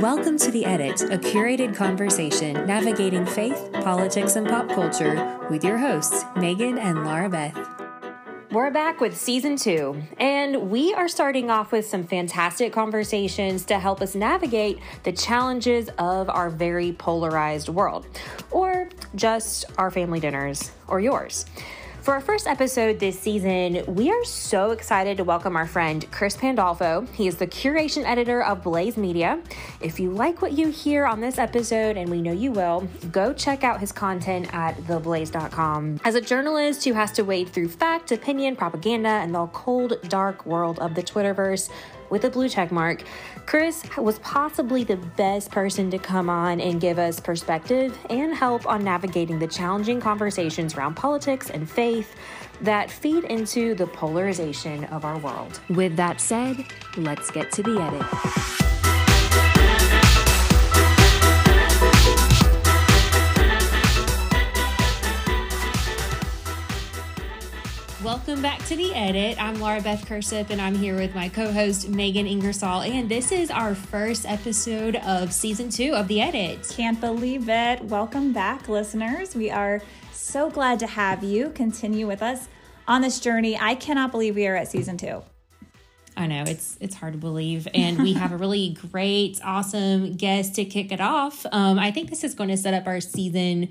Welcome to The Edit, a curated conversation navigating faith, politics, and pop culture with your hosts, Megan and Laura Beth. We're back with season two, and we are starting off with some fantastic conversations to help us navigate the challenges of our very polarized world, or just our family dinners, or yours. For our first episode this season, we are so excited to welcome our friend Chris Pandolfo. He is the curation editor of Blaze Media. If you like what you hear on this episode, and we know you will, go check out his content at theblaze.com. As a journalist who has to wade through fact, opinion, propaganda, and the cold, dark world of the Twitterverse, with a blue check mark, Chris was possibly the best person to come on and give us perspective and help on navigating the challenging conversations around politics and faith that feed into the polarization of our world. With that said, let's get to the edit. Welcome back to The Edit. I'm Laura Beth Cursup, and I'm here with my co host, Megan Ingersoll. And this is our first episode of season two of The Edit. Can't believe it. Welcome back, listeners. We are so glad to have you continue with us on this journey. I cannot believe we are at season two. I know it's it's hard to believe, and we have a really great, awesome guest to kick it off. Um, I think this is going to set up our season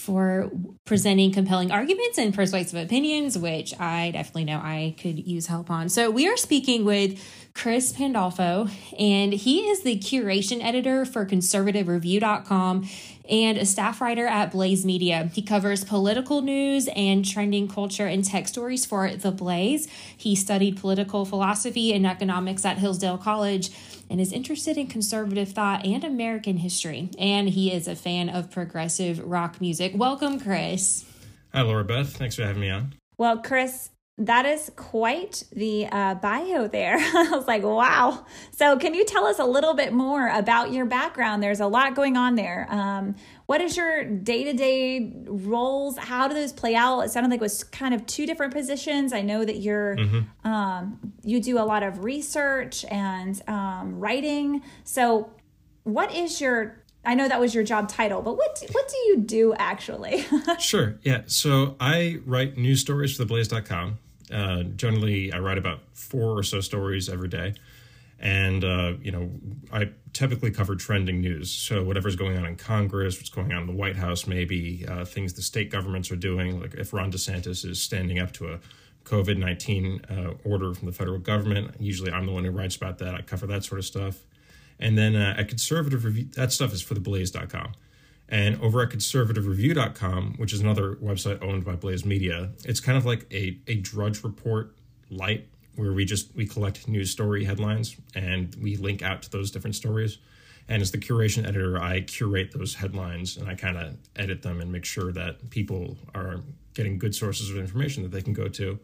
for presenting compelling arguments and persuasive opinions, which I definitely know I could use help on. So, we are speaking with Chris Pandolfo, and he is the curation editor for conservativereview.com and a staff writer at Blaze Media. He covers political news and trending culture and tech stories for The Blaze. He studied political philosophy and economics at Hillsdale College and is interested in conservative thought and American history. And he is a fan of progressive rock music. Welcome, Chris. Hi, Laura Beth. Thanks for having me on. Well, Chris, that is quite the uh, bio there. I was like, wow. So, can you tell us a little bit more about your background? There's a lot going on there. Um, what is your day to day roles? How do those play out? It sounded like it was kind of two different positions. I know that you're mm-hmm. um, you do a lot of research and um, writing. So, what is your I know that was your job title, but what do, what do you do actually? sure. Yeah. So I write news stories for theblaze.com. Uh, generally, I write about four or so stories every day. And, uh, you know, I typically cover trending news. So, whatever's going on in Congress, what's going on in the White House, maybe uh, things the state governments are doing, like if Ron DeSantis is standing up to a COVID 19 uh, order from the federal government. Usually, I'm the one who writes about that. I cover that sort of stuff. And then uh, at Conservative Review, that stuff is for the Blaze.com. And over at conservativereview.com, which is another website owned by Blaze Media, it's kind of like a, a Drudge Report light where we just we collect news story headlines and we link out to those different stories. And as the curation editor, I curate those headlines and I kind of edit them and make sure that people are getting good sources of information that they can go to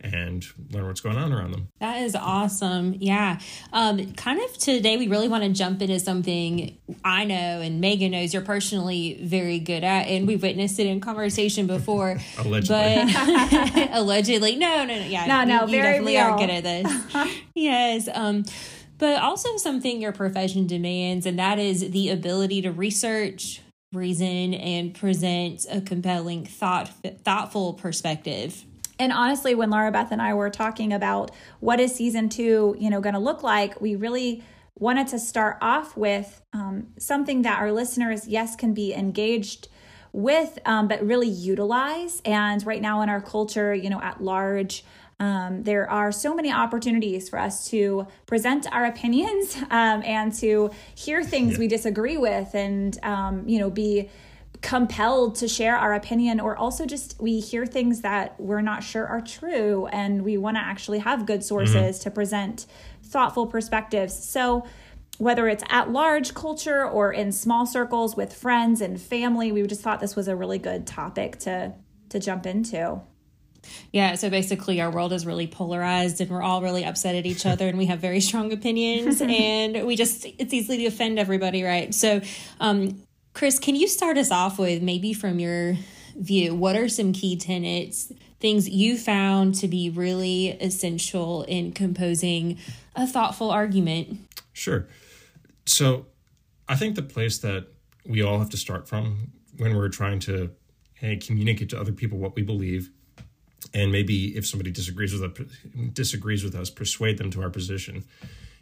and learn what's going on around them. That is awesome. Yeah. Um, kind of today, we really want to jump into something I know and Megan knows you're personally very good at, and we've witnessed it in conversation before. allegedly. But allegedly. No, no, no. Yeah. No, no, you, you very definitely real. are good at this. yes. Um, but also something your profession demands, and that is the ability to research, reason, and present a compelling, thought, thoughtful perspective and honestly when laura beth and i were talking about what is season two you know going to look like we really wanted to start off with um, something that our listeners yes can be engaged with um, but really utilize and right now in our culture you know at large um, there are so many opportunities for us to present our opinions um, and to hear things yeah. we disagree with and um, you know be compelled to share our opinion or also just we hear things that we're not sure are true and we want to actually have good sources mm-hmm. to present thoughtful perspectives so whether it's at large culture or in small circles with friends and family we just thought this was a really good topic to to jump into yeah, so basically, our world is really polarized, and we're all really upset at each other, and we have very strong opinions, and we just, it's easy to offend everybody, right? So, um, Chris, can you start us off with maybe from your view, what are some key tenets, things you found to be really essential in composing a thoughtful argument? Sure. So, I think the place that we all have to start from when we're trying to hey, communicate to other people what we believe, and maybe if somebody disagrees with disagrees with us, persuade them to our position,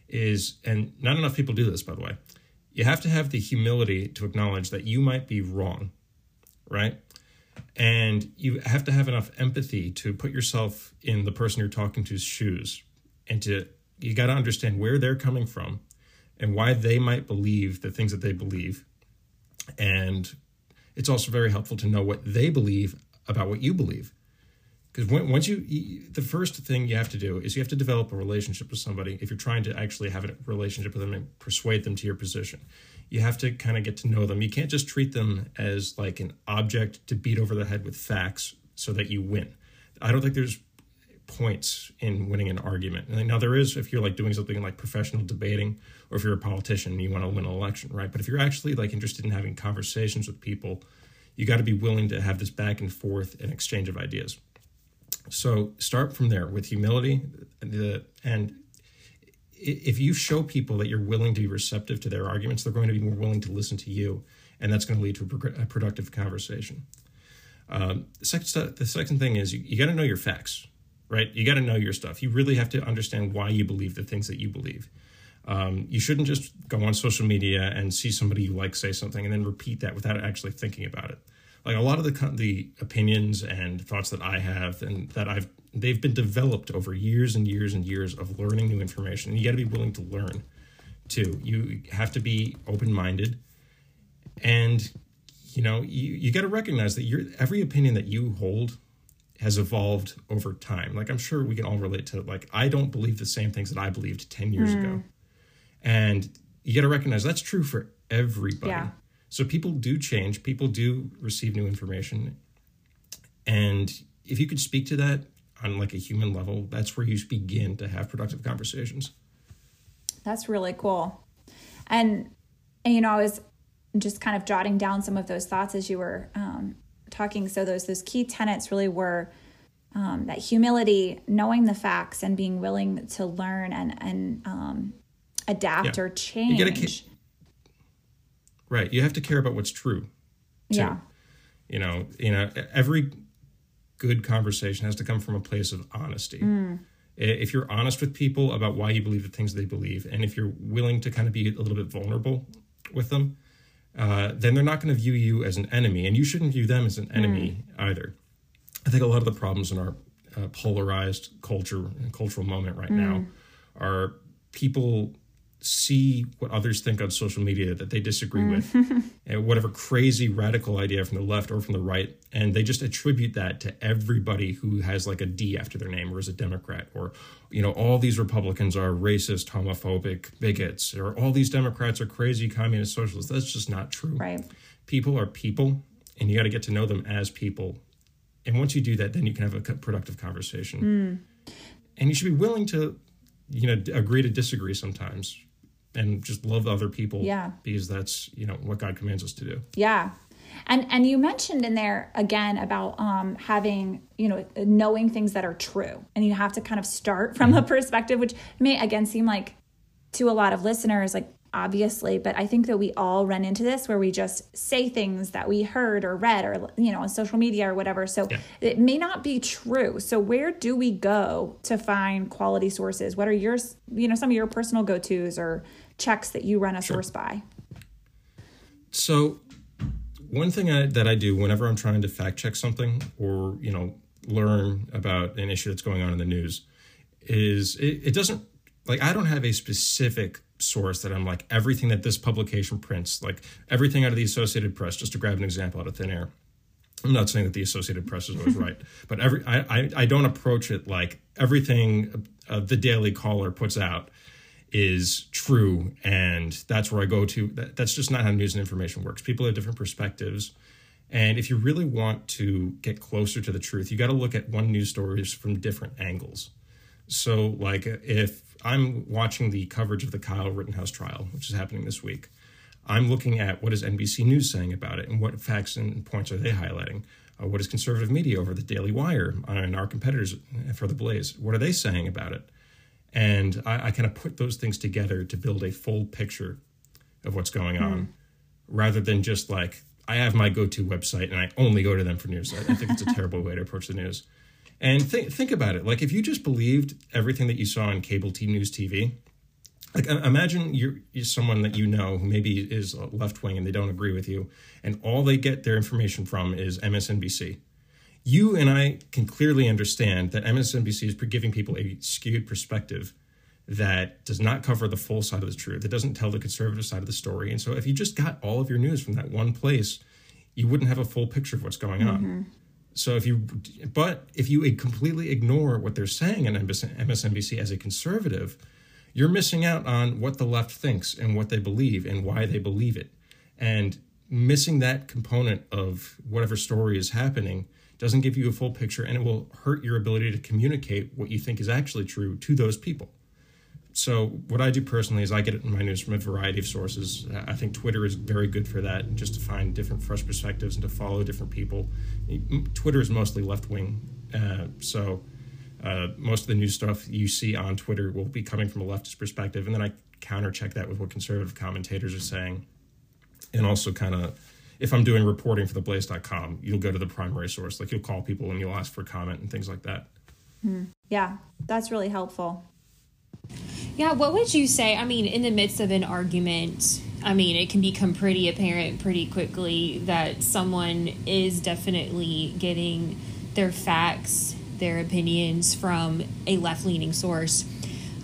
is and not enough people do this, by the way. You have to have the humility to acknowledge that you might be wrong, right? And you have to have enough empathy to put yourself in the person you're talking to's shoes and to you got to understand where they're coming from and why they might believe the things that they believe. And it's also very helpful to know what they believe about what you believe. Because once you, the first thing you have to do is you have to develop a relationship with somebody. If you're trying to actually have a relationship with them and persuade them to your position, you have to kind of get to know them. You can't just treat them as like an object to beat over the head with facts so that you win. I don't think there's points in winning an argument. Now there is if you're like doing something like professional debating or if you're a politician and you want to win an election, right? But if you're actually like interested in having conversations with people, you got to be willing to have this back and forth and exchange of ideas. So start from there with humility and if you show people that you're willing to be receptive to their arguments, they're going to be more willing to listen to you, and that's going to lead to a, productive conversation. Um, the, second, the second thing is you, you got to know your facts right? You got to know your stuff. You really have to understand why you believe the things that you believe. Um, you shouldn't just go on social media and see somebody you like say something and then repeat that without actually thinking about it. Like a lot of the the opinions and thoughts that I have and that I've they've been developed over years and years and years of learning new information. And you got to be willing to learn too. You have to be open minded, and you know you you got to recognize that your every opinion that you hold has evolved over time. Like I'm sure we can all relate to like I don't believe the same things that I believed 10 years mm. ago. And you got to recognize that's true for everybody. Yeah. So people do change, people do receive new information. And if you could speak to that on like a human level, that's where you begin to have productive conversations. That's really cool. And, and you know, I was just kind of jotting down some of those thoughts as you were um, talking. So those those key tenets really were um, that humility, knowing the facts, and being willing to learn and and um, adapt yeah. or change. You right. You have to care about what's true. Too. Yeah. You know. You know. Every good conversation has to come from a place of honesty. Mm. If you're honest with people about why you believe the things they believe, and if you're willing to kind of be a little bit vulnerable with them, uh, then they're not going to view you as an enemy, and you shouldn't view them as an enemy mm. either. I think a lot of the problems in our uh, polarized culture and cultural moment right mm. now are people see what others think on social media that they disagree mm. with and whatever crazy radical idea from the left or from the right and they just attribute that to everybody who has like a d after their name or is a democrat or you know all these republicans are racist homophobic bigots or all these democrats are crazy communist socialists. That's just not true. Right. People are people and you got to get to know them as people and once you do that then you can have a productive conversation. Mm. and you should be willing to you know agree to disagree sometimes and just love other people yeah. because that's you know what god commands us to do. Yeah. And and you mentioned in there again about um having you know knowing things that are true. And you have to kind of start from mm-hmm. a perspective which may again seem like to a lot of listeners like obviously but i think that we all run into this where we just say things that we heard or read or you know on social media or whatever. So yeah. it may not be true. So where do we go to find quality sources? What are your you know some of your personal go-to's or checks that you run a sure. source by? So, one thing I, that I do whenever I'm trying to fact check something or you know learn about an issue that's going on in the news is it, it doesn't like I don't have a specific source that I'm like everything that this publication prints, like everything out of the Associated Press, just to grab an example out of thin air. I'm not saying that the Associated Press is always right, but every I, I, I don't approach it like everything uh, the Daily Caller puts out is true and that's where i go to. That, that's just not how news and information works. People have different perspectives and if you really want to get closer to the truth you got to look at one news stories from different angles. So like if i'm watching the coverage of the kyle rittenhouse trial which is happening this week i'm looking at what is nbc news saying about it and what facts and points are they highlighting? Uh, what is conservative media over the daily wire and our competitors for the blaze what are they saying about it and I, I kind of put those things together to build a full picture of what's going on, mm. rather than just like I have my go-to website and I only go to them for news. I, I think it's a terrible way to approach the news. And think think about it. Like if you just believed everything that you saw on cable T news TV, like imagine you're, you're someone that you know who maybe is left wing and they don't agree with you, and all they get their information from is MSNBC. You and I can clearly understand that MSNBC is giving people a skewed perspective that does not cover the full side of the truth. that doesn't tell the conservative side of the story. And so if you just got all of your news from that one place, you wouldn't have a full picture of what's going on. Mm-hmm. So if you, but if you completely ignore what they're saying on MSNBC as a conservative, you're missing out on what the left thinks and what they believe and why they believe it. And missing that component of whatever story is happening doesn't give you a full picture and it will hurt your ability to communicate what you think is actually true to those people so what I do personally is I get it in my news from a variety of sources. I think Twitter is very good for that, just to find different fresh perspectives and to follow different people. Twitter is mostly left wing, uh, so uh, most of the news stuff you see on Twitter will be coming from a leftist perspective, and then I counter check that with what conservative commentators are saying, and also kind of. If I'm doing reporting for the blaze.com, you'll go to the primary source. Like you'll call people and you'll ask for comment and things like that. Hmm. Yeah, that's really helpful. Yeah, what would you say? I mean, in the midst of an argument, I mean, it can become pretty apparent pretty quickly that someone is definitely getting their facts, their opinions from a left leaning source.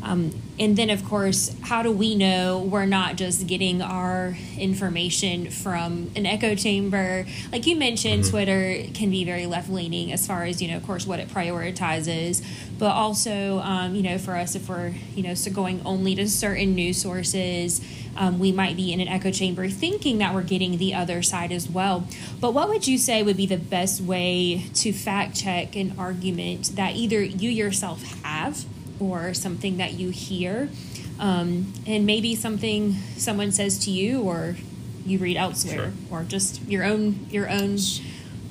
Um, and then, of course, how do we know we're not just getting our information from an echo chamber? Like you mentioned, mm-hmm. Twitter can be very left leaning as far as, you know, of course, what it prioritizes. But also, um, you know, for us, if we're, you know, so going only to certain news sources, um, we might be in an echo chamber thinking that we're getting the other side as well. But what would you say would be the best way to fact check an argument that either you yourself have? Or something that you hear, um, and maybe something someone says to you or you read elsewhere, sure. or just your own your own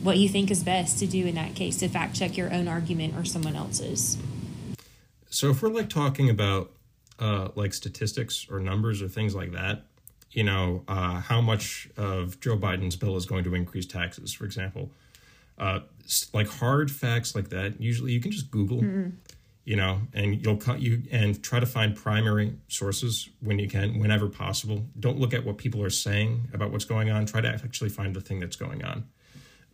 what you think is best to do in that case to fact check your own argument or someone else's. So if we're like talking about uh, like statistics or numbers or things like that, you know, uh, how much of Joe Biden's bill is going to increase taxes, for example. Uh, like hard facts like that, usually you can just Google. Mm-hmm you know, and you'll cut you and try to find primary sources when you can, whenever possible. Don't look at what people are saying about what's going on. Try to actually find the thing that's going on.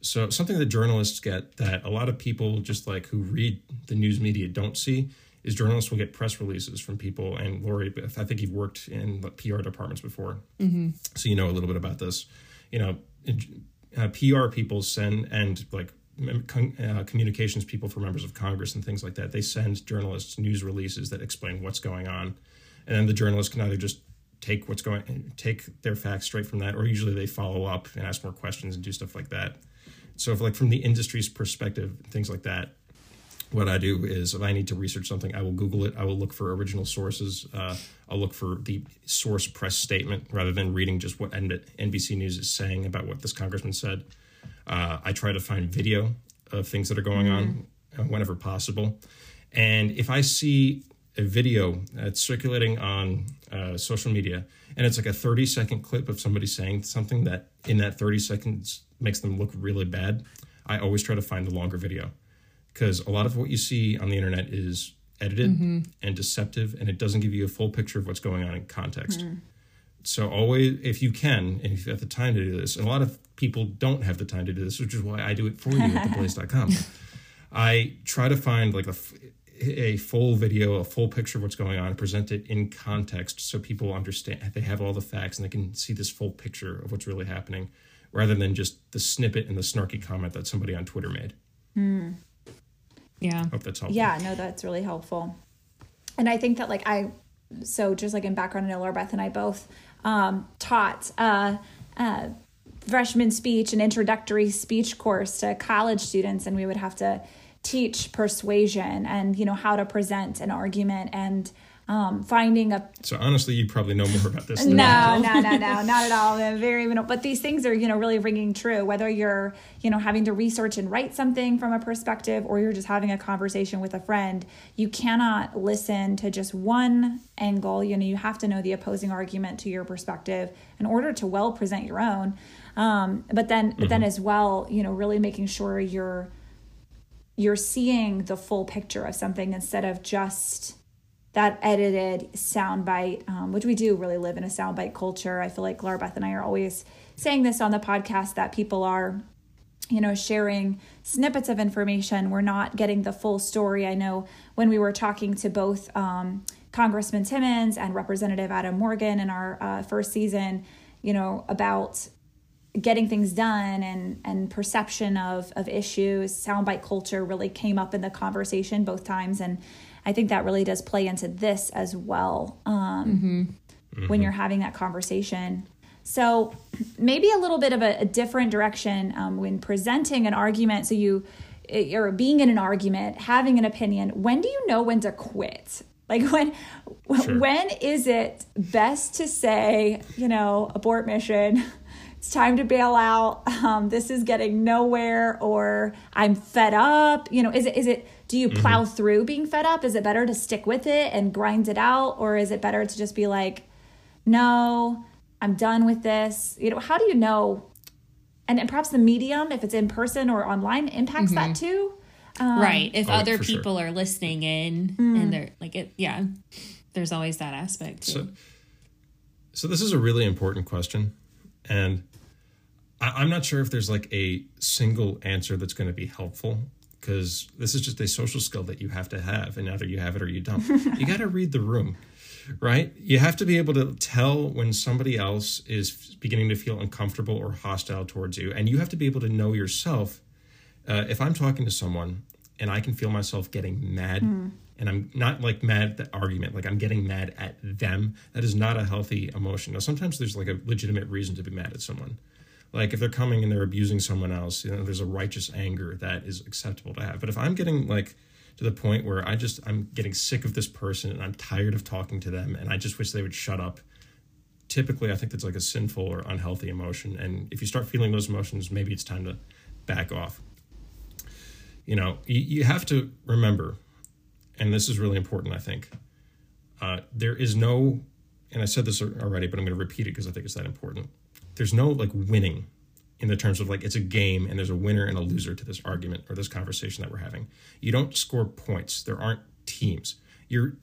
So something that journalists get that a lot of people just like who read the news media don't see is journalists will get press releases from people. And Lori, I think you've worked in PR departments before, mm-hmm. so you know a little bit about this. You know, uh, PR people send and like uh, communications people for members of Congress and things like that. They send journalists news releases that explain what's going on, and then the journalists can either just take what's going, take their facts straight from that, or usually they follow up and ask more questions and do stuff like that. So, if like from the industry's perspective, things like that, what I do is if I need to research something, I will Google it. I will look for original sources. Uh, I'll look for the source press statement rather than reading just what NBC News is saying about what this congressman said. Uh, I try to find video of things that are going mm-hmm. on uh, whenever possible. And if I see a video that's circulating on uh, social media and it's like a 30 second clip of somebody saying something that in that 30 seconds makes them look really bad, I always try to find the longer video because a lot of what you see on the internet is edited mm-hmm. and deceptive and it doesn't give you a full picture of what's going on in context. Mm-hmm. So always, if you can, and if you have the time to do this, and a lot of people don't have the time to do this, which is why I do it for you at theblaze.com. I try to find like a, a full video, a full picture of what's going on, and present it in context so people understand, they have all the facts and they can see this full picture of what's really happening rather than just the snippet and the snarky comment that somebody on Twitter made. Mm. Yeah. Hope that's helpful. Yeah, no, that's really helpful. And I think that like I, so just like in background, I know Laura Beth and I both um, taught uh, uh, freshman speech and introductory speech course to college students, and we would have to teach persuasion and you know how to present an argument and um, finding a so honestly you probably know more about this than no no no no not at all. They're very but these things are you know really ringing true. Whether you're you know having to research and write something from a perspective or you're just having a conversation with a friend you cannot listen to just one angle. You know you have to know the opposing argument to your perspective in order to well present your own. Um, but then but mm-hmm. then as well you know really making sure you're you're seeing the full picture of something instead of just that edited soundbite, um, which we do really live in a soundbite culture. I feel like Laura Beth and I are always saying this on the podcast that people are, you know, sharing snippets of information. We're not getting the full story. I know when we were talking to both um, Congressman Timmons and Representative Adam Morgan in our uh, first season, you know, about getting things done and and perception of of issues soundbite culture really came up in the conversation both times and i think that really does play into this as well um, mm-hmm. Mm-hmm. when you're having that conversation so maybe a little bit of a, a different direction um, when presenting an argument so you or being in an argument having an opinion when do you know when to quit like when sure. when is it best to say you know abort mission it's time to bail out. Um, this is getting nowhere, or I'm fed up. You know, is it is it? Do you plow mm-hmm. through being fed up? Is it better to stick with it and grind it out, or is it better to just be like, no, I'm done with this? You know, how do you know? And, and perhaps the medium, if it's in person or online, impacts mm-hmm. that too. Um, right. If oh, other people sure. are listening in mm. and they're like it, yeah. There's always that aspect. Too. So, so this is a really important question and I, am not sure if there's like a single answer that's going to be helpful because this is just a social skill that you have to have, and either you have it or you don't. you got to read the room, right? You have to be able to tell when somebody else is beginning to feel uncomfortable or hostile towards you, and you have to be able to know yourself. Uh, if I'm talking to someone and I can feel myself getting mad. Mm and I'm not like mad at the argument, like I'm getting mad at them. That is not a healthy emotion. Now, sometimes there's like a legitimate reason to be mad at someone. Like if they're coming and they're abusing someone else, you know, there's a righteous anger that is acceptable to have. But if I'm getting like to the point where I just I'm getting sick of this person and I'm tired of talking to them and I just wish they would shut up. Typically, I think that's like a sinful or unhealthy emotion. And if you start feeling those emotions, maybe it's time to back off. You know, you, you have to remember and this is really important, I think. Uh, there is no, and I said this already, but I'm going to repeat it because I think it's that important. There's no like winning in the terms of like it's a game and there's a winner and a loser to this argument or this conversation that we're having. You don't score points. There aren't teams. You're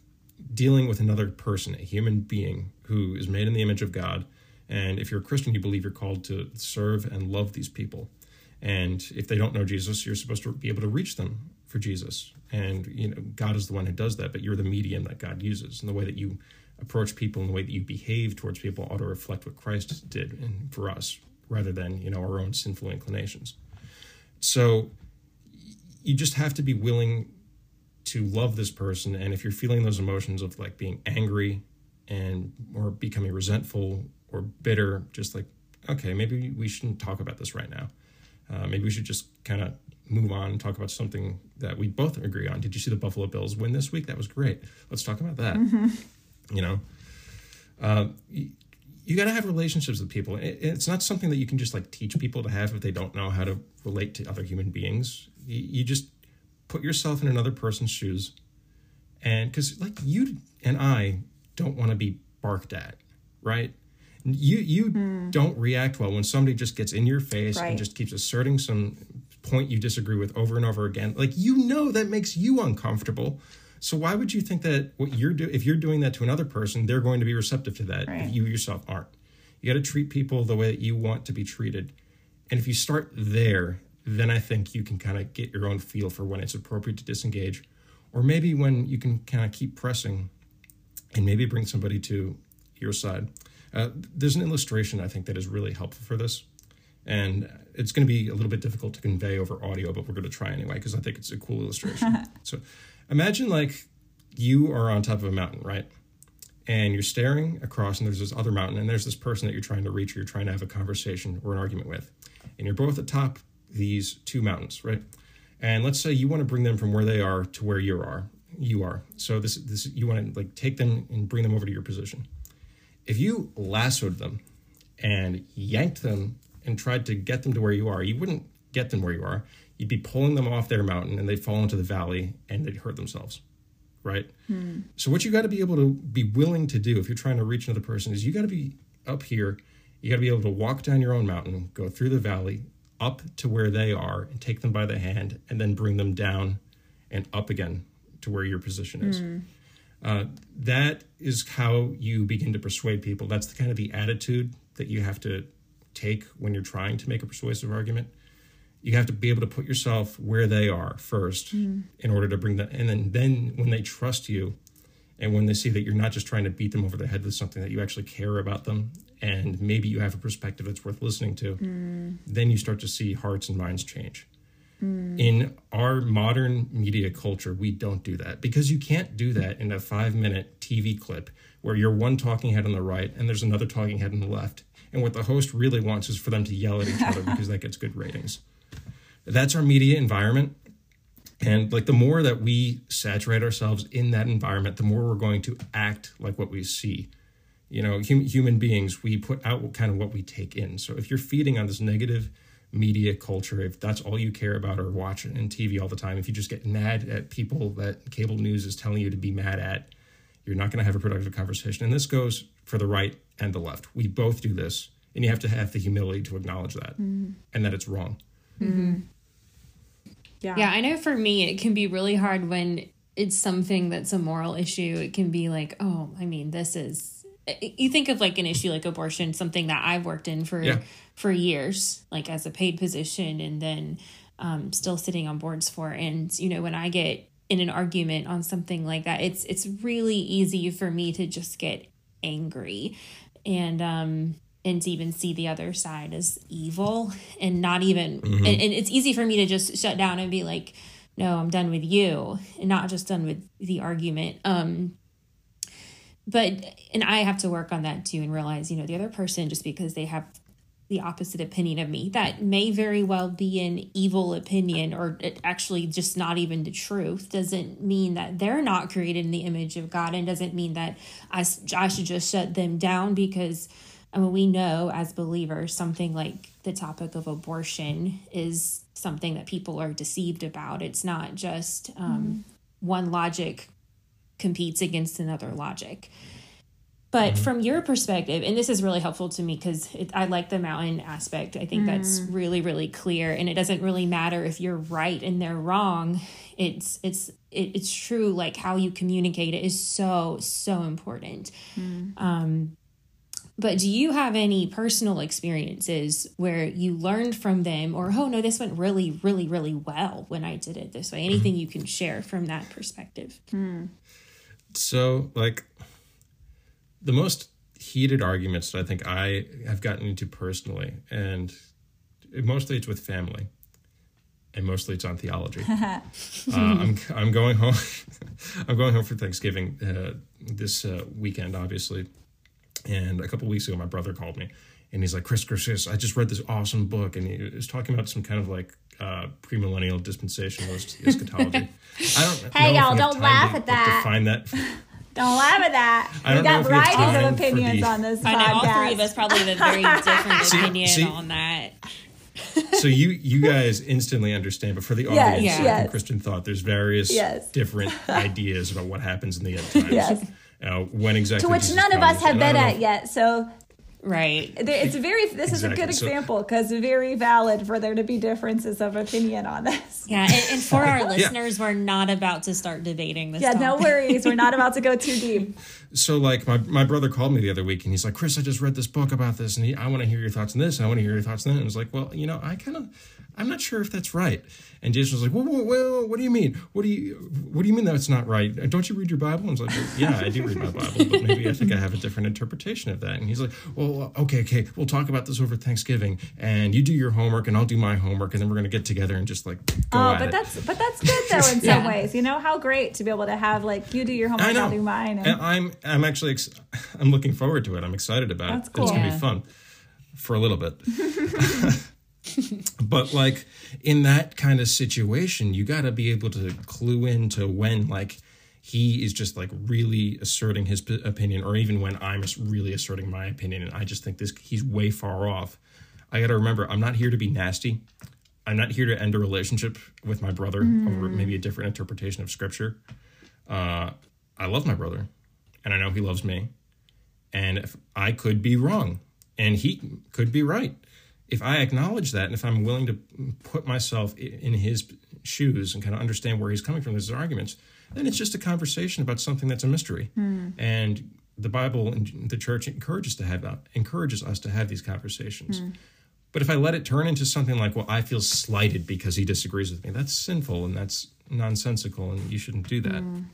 dealing with another person, a human being who is made in the image of God. And if you're a Christian, you believe you're called to serve and love these people. And if they don't know Jesus, you're supposed to be able to reach them for Jesus. And you know, God is the one who does that, but you're the medium that God uses. And the way that you approach people and the way that you behave towards people ought to reflect what Christ did and for us, rather than, you know, our own sinful inclinations. So you just have to be willing to love this person. And if you're feeling those emotions of like being angry and or becoming resentful or bitter, just like, okay, maybe we shouldn't talk about this right now. Uh, maybe we should just kind of move on and talk about something that we both agree on. Did you see the Buffalo Bills win this week? That was great. Let's talk about that. Mm-hmm. You know, uh, you, you got to have relationships with people. It, it's not something that you can just like teach people to have if they don't know how to relate to other human beings. You, you just put yourself in another person's shoes, and because like you and I don't want to be barked at, right? You you mm. don't react well when somebody just gets in your face right. and just keeps asserting some point you disagree with over and over again. Like you know that makes you uncomfortable. So why would you think that what you're do if you're doing that to another person, they're going to be receptive to that right. if you yourself aren't? You got to treat people the way that you want to be treated. And if you start there, then I think you can kind of get your own feel for when it's appropriate to disengage or maybe when you can kind of keep pressing and maybe bring somebody to your side. Uh, there's an illustration I think that is really helpful for this. And it's going to be a little bit difficult to convey over audio, but we're going to try anyway because I think it's a cool illustration. so imagine like you are on top of a mountain, right? And you're staring across, and there's this other mountain, and there's this person that you're trying to reach, or you're trying to have a conversation or an argument with. And you're both atop these two mountains, right? And let's say you want to bring them from where they are to where you are. you are. So this this you want to like take them and bring them over to your position. If you lassoed them and yanked them and tried to get them to where you are, you wouldn't get them where you are. You'd be pulling them off their mountain and they'd fall into the valley and they'd hurt themselves. Right? Hmm. So what you got to be able to be willing to do if you're trying to reach another person is you got to be up here. You got to be able to walk down your own mountain, go through the valley, up to where they are and take them by the hand and then bring them down and up again to where your position is. Mm. Uh, that is how you begin to persuade people. That's the kind of the attitude that you have to take when you're trying to make a persuasive argument. You have to be able to put yourself where they are first mm. in order to bring that, and then then when they trust you, and when they see that you're not just trying to beat them over the head with something that you actually care about them and maybe you have a perspective that's worth listening to, mm. then you start to see hearts and minds change. Mm. In our modern media culture, we don't do that because you can't do that in a five minute TV clip where you're one talking head on the right and there's another talking head on the left. And what the host really wants is for them to yell at each other because that gets good ratings. That's our media environment. And like the more that we saturate ourselves in that environment, the more we're going to act like what we see you know hum, human beings we put out kind of what we take in so if you're feeding on this negative media culture if that's all you care about or watch in tv all the time if you just get mad at people that cable news is telling you to be mad at you're not going to have a productive conversation and this goes for the right and the left we both do this and you have to have the humility to acknowledge that mm-hmm. and that it's wrong mm-hmm. yeah yeah i know for me it can be really hard when it's something that's a moral issue it can be like oh i mean this is you think of like an issue like abortion something that i've worked in for yeah. for years like as a paid position and then um, still sitting on boards for and you know when i get in an argument on something like that it's it's really easy for me to just get angry and um and to even see the other side as evil and not even mm-hmm. and, and it's easy for me to just shut down and be like no i'm done with you and not just done with the argument um but and i have to work on that too and realize you know the other person just because they have the opposite opinion of me that may very well be an evil opinion or actually just not even the truth doesn't mean that they're not created in the image of god and doesn't mean that i, I should just shut them down because I mean, we know as believers something like the topic of abortion is something that people are deceived about it's not just um, mm-hmm. one logic competes against another logic. But mm-hmm. from your perspective, and this is really helpful to me because I like the mountain aspect. I think mm. that's really, really clear, and it doesn't really matter if you're right and they're wrong. It's it's it, it's true. Like how you communicate it is so so important. Mm. Um, but do you have any personal experiences where you learned from them, or oh no, this went really, really, really well when I did it this way? Anything mm-hmm. you can share from that perspective? Mm. So, like, the most heated arguments that I think I have gotten into personally, and mostly it's with family, and mostly it's on theology. uh, I'm I'm going home. I'm going home for Thanksgiving uh, this uh, weekend, obviously. And a couple weeks ago, my brother called me, and he's like, "Chris, Chris, Chris, I just read this awesome book," and he was talking about some kind of like uh, premillennial dispensationalist eschatology. I don't. Hey, y'all, don't laugh at that. Define that. Don't laugh at that. we got varieties of opinions the, on this podcast. I know all three of us probably have a very different see, opinion see, on that. so you you guys instantly understand, but for the audience yes, yes. Christian thought, there's various yes. different ideas about what happens in the end times. Yes. Uh, when exactly to which none of us have been at yet. So Right. It's very. This exactly. is a good example because so, very valid for there to be differences of opinion on this. Yeah, and, and for our listeners, yeah. we're not about to start debating this. Yeah, topic. no worries. We're not about to go too deep. So, like, my, my brother called me the other week and he's like, Chris, I just read this book about this and he, I want to hear your thoughts on this. And I want to hear your thoughts on that. And I was like, well, you know, I kind of I'm not sure if that's right. And Jason was like, well, well, well, what do you mean? What do you what do you mean that's not right? Don't you read your Bible? And I was like, well, yeah, I do read my Bible, but maybe I think I have a different interpretation of that. And he's like, well, okay, okay, we'll talk about this over Thanksgiving, and you do your homework, and I'll do my homework, and then we're gonna get together and just like go oh, at but it. that's but that's good though in yeah. some ways. You know how great to be able to have like you do your homework, I'll do mine. And... and I'm I'm actually ex- I'm looking forward to it. I'm excited about that's it. Cool. It's gonna yeah. be fun for a little bit. But like in that kind of situation, you got to be able to clue into when like he is just like really asserting his p- opinion, or even when I'm really asserting my opinion, and I just think this he's way far off. I got to remember, I'm not here to be nasty. I'm not here to end a relationship with my brother mm. over maybe a different interpretation of scripture. Uh, I love my brother, and I know he loves me, and if I could be wrong, and he could be right. If I acknowledge that, and if I'm willing to put myself in his shoes and kind of understand where he's coming from, his arguments, then it's just a conversation about something that's a mystery. Mm. And the Bible and the church encourages to have that, encourages us to have these conversations. Mm. But if I let it turn into something like, well, I feel slighted because he disagrees with me, that's sinful and that's nonsensical, and you shouldn't do that. Mm.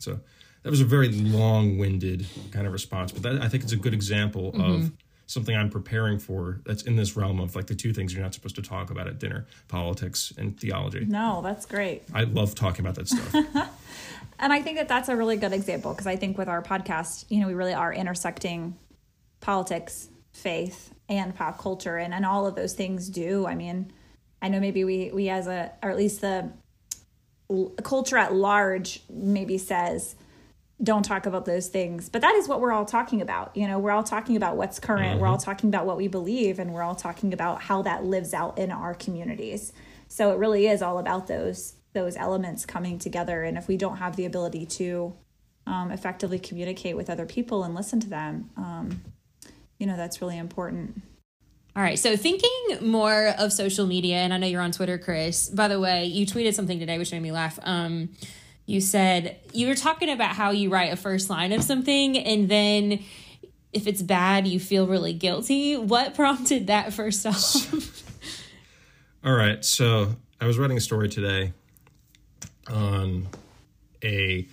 So that was a very long-winded kind of response, but that, I think it's a good example mm-hmm. of something I'm preparing for that's in this realm of like the two things you're not supposed to talk about at dinner politics and theology. No, that's great. I love talking about that stuff. and I think that that's a really good example because I think with our podcast, you know, we really are intersecting politics, faith, and pop culture, and, and all of those things do. I mean, I know maybe we, we as a, or at least the culture at large maybe says, don't talk about those things. But that is what we're all talking about. You know, we're all talking about what's current, mm-hmm. we're all talking about what we believe, and we're all talking about how that lives out in our communities. So it really is all about those those elements coming together. And if we don't have the ability to um, effectively communicate with other people and listen to them, um, you know, that's really important. All right. So thinking more of social media, and I know you're on Twitter, Chris. By the way, you tweeted something today which made me laugh. Um, you said you were talking about how you write a first line of something and then if it's bad you feel really guilty. What prompted that first off? All right so i was writing a story today on a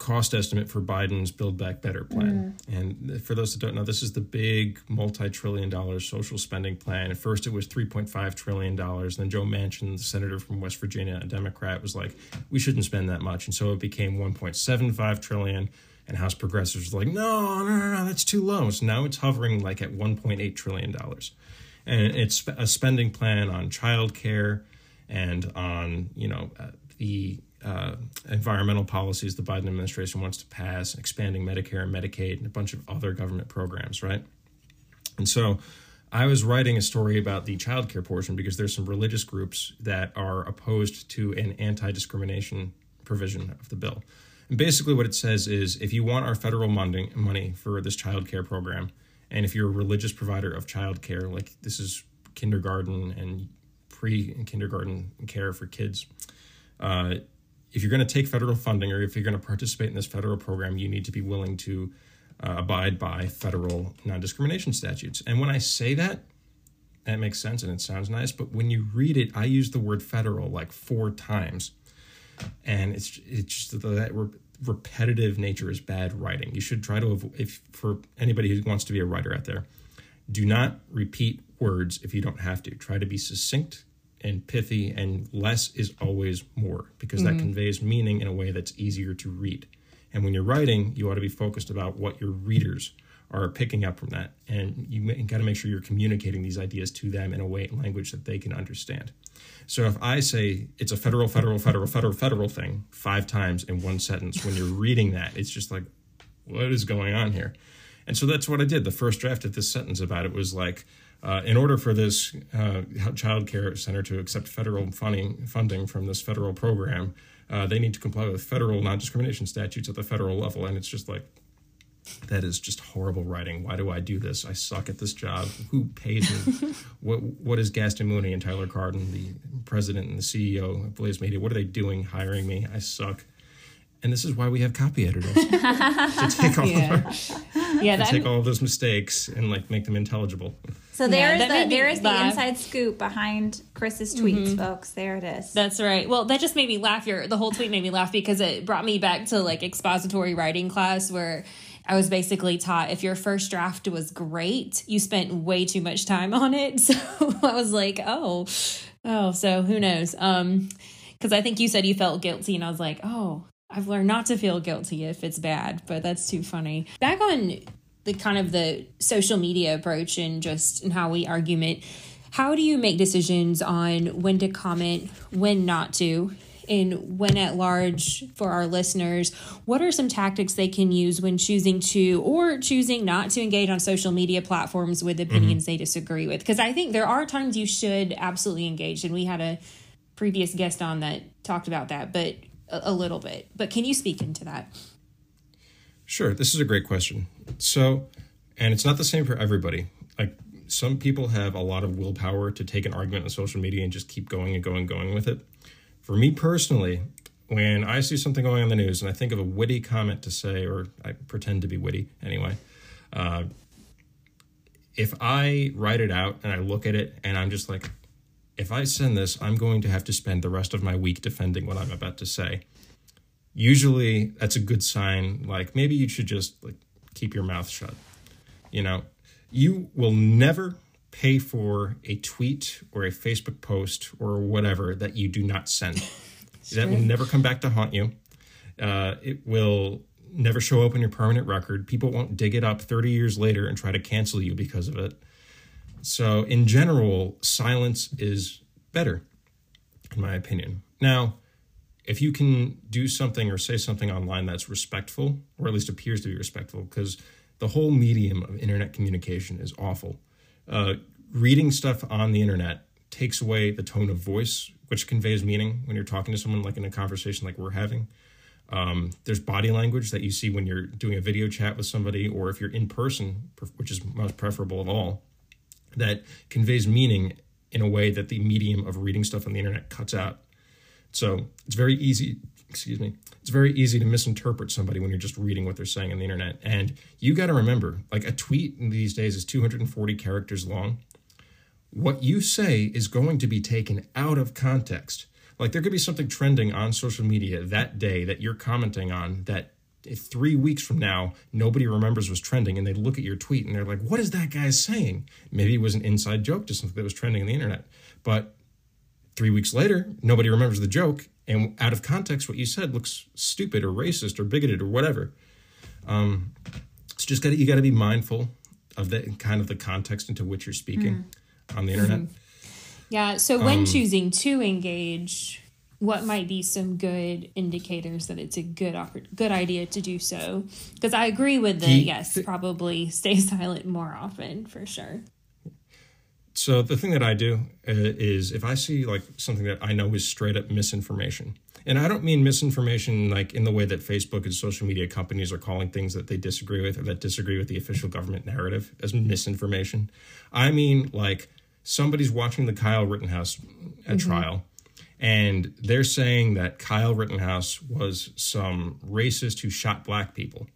cost estimate for Biden's Build Back Better plan. Mm. And for those that don't know, this is the big multi-trillion dollar social spending plan. At first it was 3.5 trillion dollars. Then Joe Manchin, the senator from West Virginia, a Democrat, was like, we shouldn't spend that much. And so it became 1.75 trillion. And House progressives were like, no, no, no, no, that's too low. So now it's hovering like at 1.8 trillion dollars. And it's a spending plan on childcare and on, you know, uh, the uh, environmental policies the Biden administration wants to pass, expanding Medicare and Medicaid, and a bunch of other government programs, right? And so I was writing a story about the child care portion because there's some religious groups that are opposed to an anti discrimination provision of the bill. And basically, what it says is if you want our federal money, money for this child care program, and if you're a religious provider of child care, like this is kindergarten and pre kindergarten care for kids, uh, if you're going to take federal funding or if you're going to participate in this federal program, you need to be willing to uh, abide by federal non discrimination statutes. And when I say that, that makes sense and it sounds nice, but when you read it, I use the word federal like four times. And it's it's just that re- repetitive nature is bad writing. You should try to avoid, if for anybody who wants to be a writer out there, do not repeat words if you don't have to. Try to be succinct and pithy, and less is always more because mm-hmm. that conveys meaning in a way that's easier to read. And when you're writing, you ought to be focused about what your readers are picking up from that, and you got to make sure you're communicating these ideas to them in a way language that they can understand. So if I say it's a federal, federal, federal, federal, federal thing five times in one sentence, when you're reading that, it's just like, what is going on here? And so that's what I did. The first draft of this sentence about it was like, uh, in order for this uh, child care center to accept federal funding, funding from this federal program, uh, they need to comply with federal non discrimination statutes at the federal level. And it's just like, that is just horrible writing. Why do I do this? I suck at this job. Who pays me? what What is Gaston Mooney and Tyler Cardon, the president and the CEO of Blaze Media? What are they doing hiring me? I suck and this is why we have copy editors to take all yeah. of our, yeah, that, take all of those mistakes and like make them intelligible. So there yeah, is the there is the inside scoop behind Chris's tweets, mm-hmm. folks. There it is. That's right. Well, that just made me laugh. Your the whole tweet made me laugh because it brought me back to like expository writing class where I was basically taught if your first draft was great, you spent way too much time on it. So I was like, oh, oh, so who knows? Um, because I think you said you felt guilty, and I was like, oh, I've learned not to feel guilty if it's bad, but that's too funny. Back on the kind of the social media approach and just and how we argument, how do you make decisions on when to comment, when not to? and when at large for our listeners, what are some tactics they can use when choosing to or choosing not to engage on social media platforms with opinions mm-hmm. they disagree with? Because I think there are times you should absolutely engage, and we had a previous guest on that talked about that, but a, a little bit. But can you speak into that? Sure, this is a great question. So, and it's not the same for everybody. Like some people have a lot of willpower to take an argument on social media and just keep going and going and going with it. For me personally, when I see something going on the news and I think of a witty comment to say, or I pretend to be witty anyway, uh, if I write it out and I look at it and I'm just like, if I send this, I'm going to have to spend the rest of my week defending what I'm about to say. Usually, that's a good sign. Like maybe you should just like keep your mouth shut. You know, you will never pay for a tweet or a Facebook post or whatever that you do not send. that will never come back to haunt you. Uh, it will never show up in your permanent record. People won't dig it up 30 years later and try to cancel you because of it. So, in general, silence is better, in my opinion. Now, if you can do something or say something online that's respectful, or at least appears to be respectful, because the whole medium of internet communication is awful. Uh, reading stuff on the internet takes away the tone of voice, which conveys meaning when you're talking to someone, like in a conversation like we're having. Um, there's body language that you see when you're doing a video chat with somebody, or if you're in person, which is most preferable of all, that conveys meaning in a way that the medium of reading stuff on the internet cuts out. So it's very easy excuse me, it's very easy to misinterpret somebody when you're just reading what they're saying on the internet. And you got to remember, like a tweet these days is 240 characters long. What you say is going to be taken out of context. Like there could be something trending on social media that day that you're commenting on that three weeks from now nobody remembers was trending and they look at your tweet and they're like what is that guy saying maybe it was an inside joke to something that was trending on the internet but three weeks later nobody remembers the joke and out of context, what you said looks stupid or racist or bigoted or whatever. Um, it's just got you got to be mindful of the kind of the context into which you're speaking mm. on the internet. Mm-hmm. Yeah. So when um, choosing to engage, what might be some good indicators that it's a good good idea to do so? Because I agree with the he, yes, probably stay silent more often for sure. So the thing that I do uh, is if I see like something that I know is straight up misinformation, and I don't mean misinformation like in the way that Facebook and social media companies are calling things that they disagree with or that disagree with the official government narrative as misinformation. I mean like somebody's watching the Kyle Rittenhouse at mm-hmm. trial and they're saying that Kyle Rittenhouse was some racist who shot black people.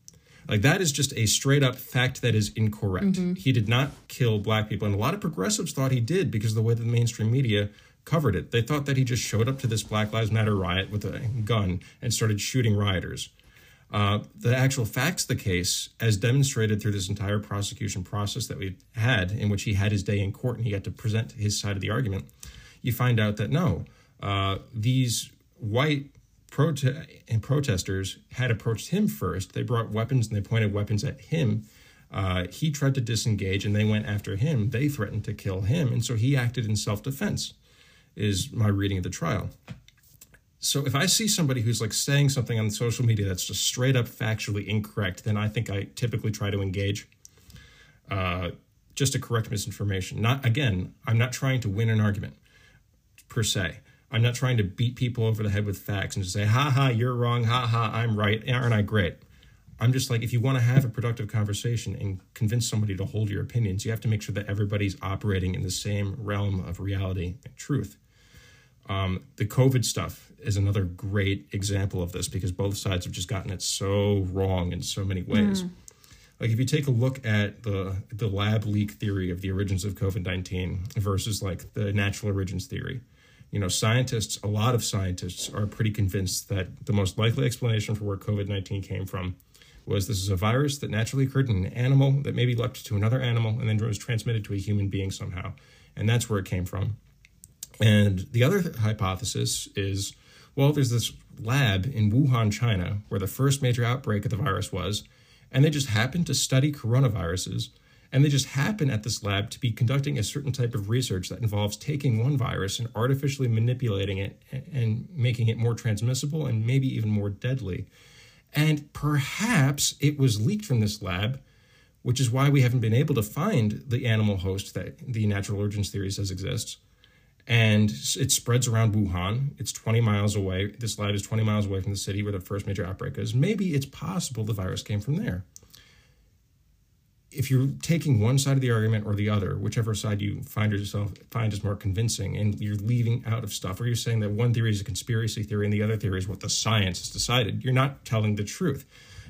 Like that is just a straight up fact that is incorrect. Mm-hmm. He did not kill black people, and a lot of progressives thought he did because of the way that the mainstream media covered it. They thought that he just showed up to this Black Lives Matter riot with a gun and started shooting rioters. Uh, the actual facts of the case, as demonstrated through this entire prosecution process that we had, in which he had his day in court and he had to present his side of the argument, you find out that no, uh, these white prote- and protesters had approached him first. They brought weapons and they pointed weapons at him. Uh, he tried to disengage and they went after him. They threatened to kill him. And so he acted in self defense, is my reading of the trial. So if I see somebody who's like saying something on social media that's just straight up factually incorrect, then I think I typically try to engage. Uh, just to correct misinformation. Not again, I'm not trying to win an argument per se. I'm not trying to beat people over the head with facts and just say, ha ha, you're wrong, ha ha, I'm right, aren't I great? I'm just like, if you want to have a productive conversation and convince somebody to hold your opinions, you have to make sure that everybody's operating in the same realm of reality and truth. Um, the COVID stuff is another great example of this because both sides have just gotten it so wrong in so many ways. Mm. Like if you take a look at the the lab leak theory of the origins of COVID nineteen versus like the natural origins theory, you know, scientists, a lot of scientists are pretty convinced that the most likely explanation for where COVID 19 came from was this is a virus that naturally occurred in an animal that maybe leapt to another animal and then was transmitted to a human being somehow. And that's where it came from. And the other hypothesis is well, there's this lab in Wuhan, China, where the first major outbreak of the virus was, and they just happened to study coronaviruses And they just happen at this lab to be conducting a certain type of research that involves taking one virus and artificially manipulating it and making it more transmissible and maybe even more deadly. And perhaps it was leaked from this lab, which is why we haven't been able to find the animal host that the natural origins theory says exists. And it spreads around Wuhan. It's 20 miles away. This lab is 20 miles away from the city where the first major outbreak is. Maybe it's possible the virus came from there if you're taking one side of the argument or the other, whichever side you find yourself find is more convincing, and you're leaving out of stuff, or you're saying that one theory is a conspiracy theory and the other theory is what the science has decided, you're not telling the truth.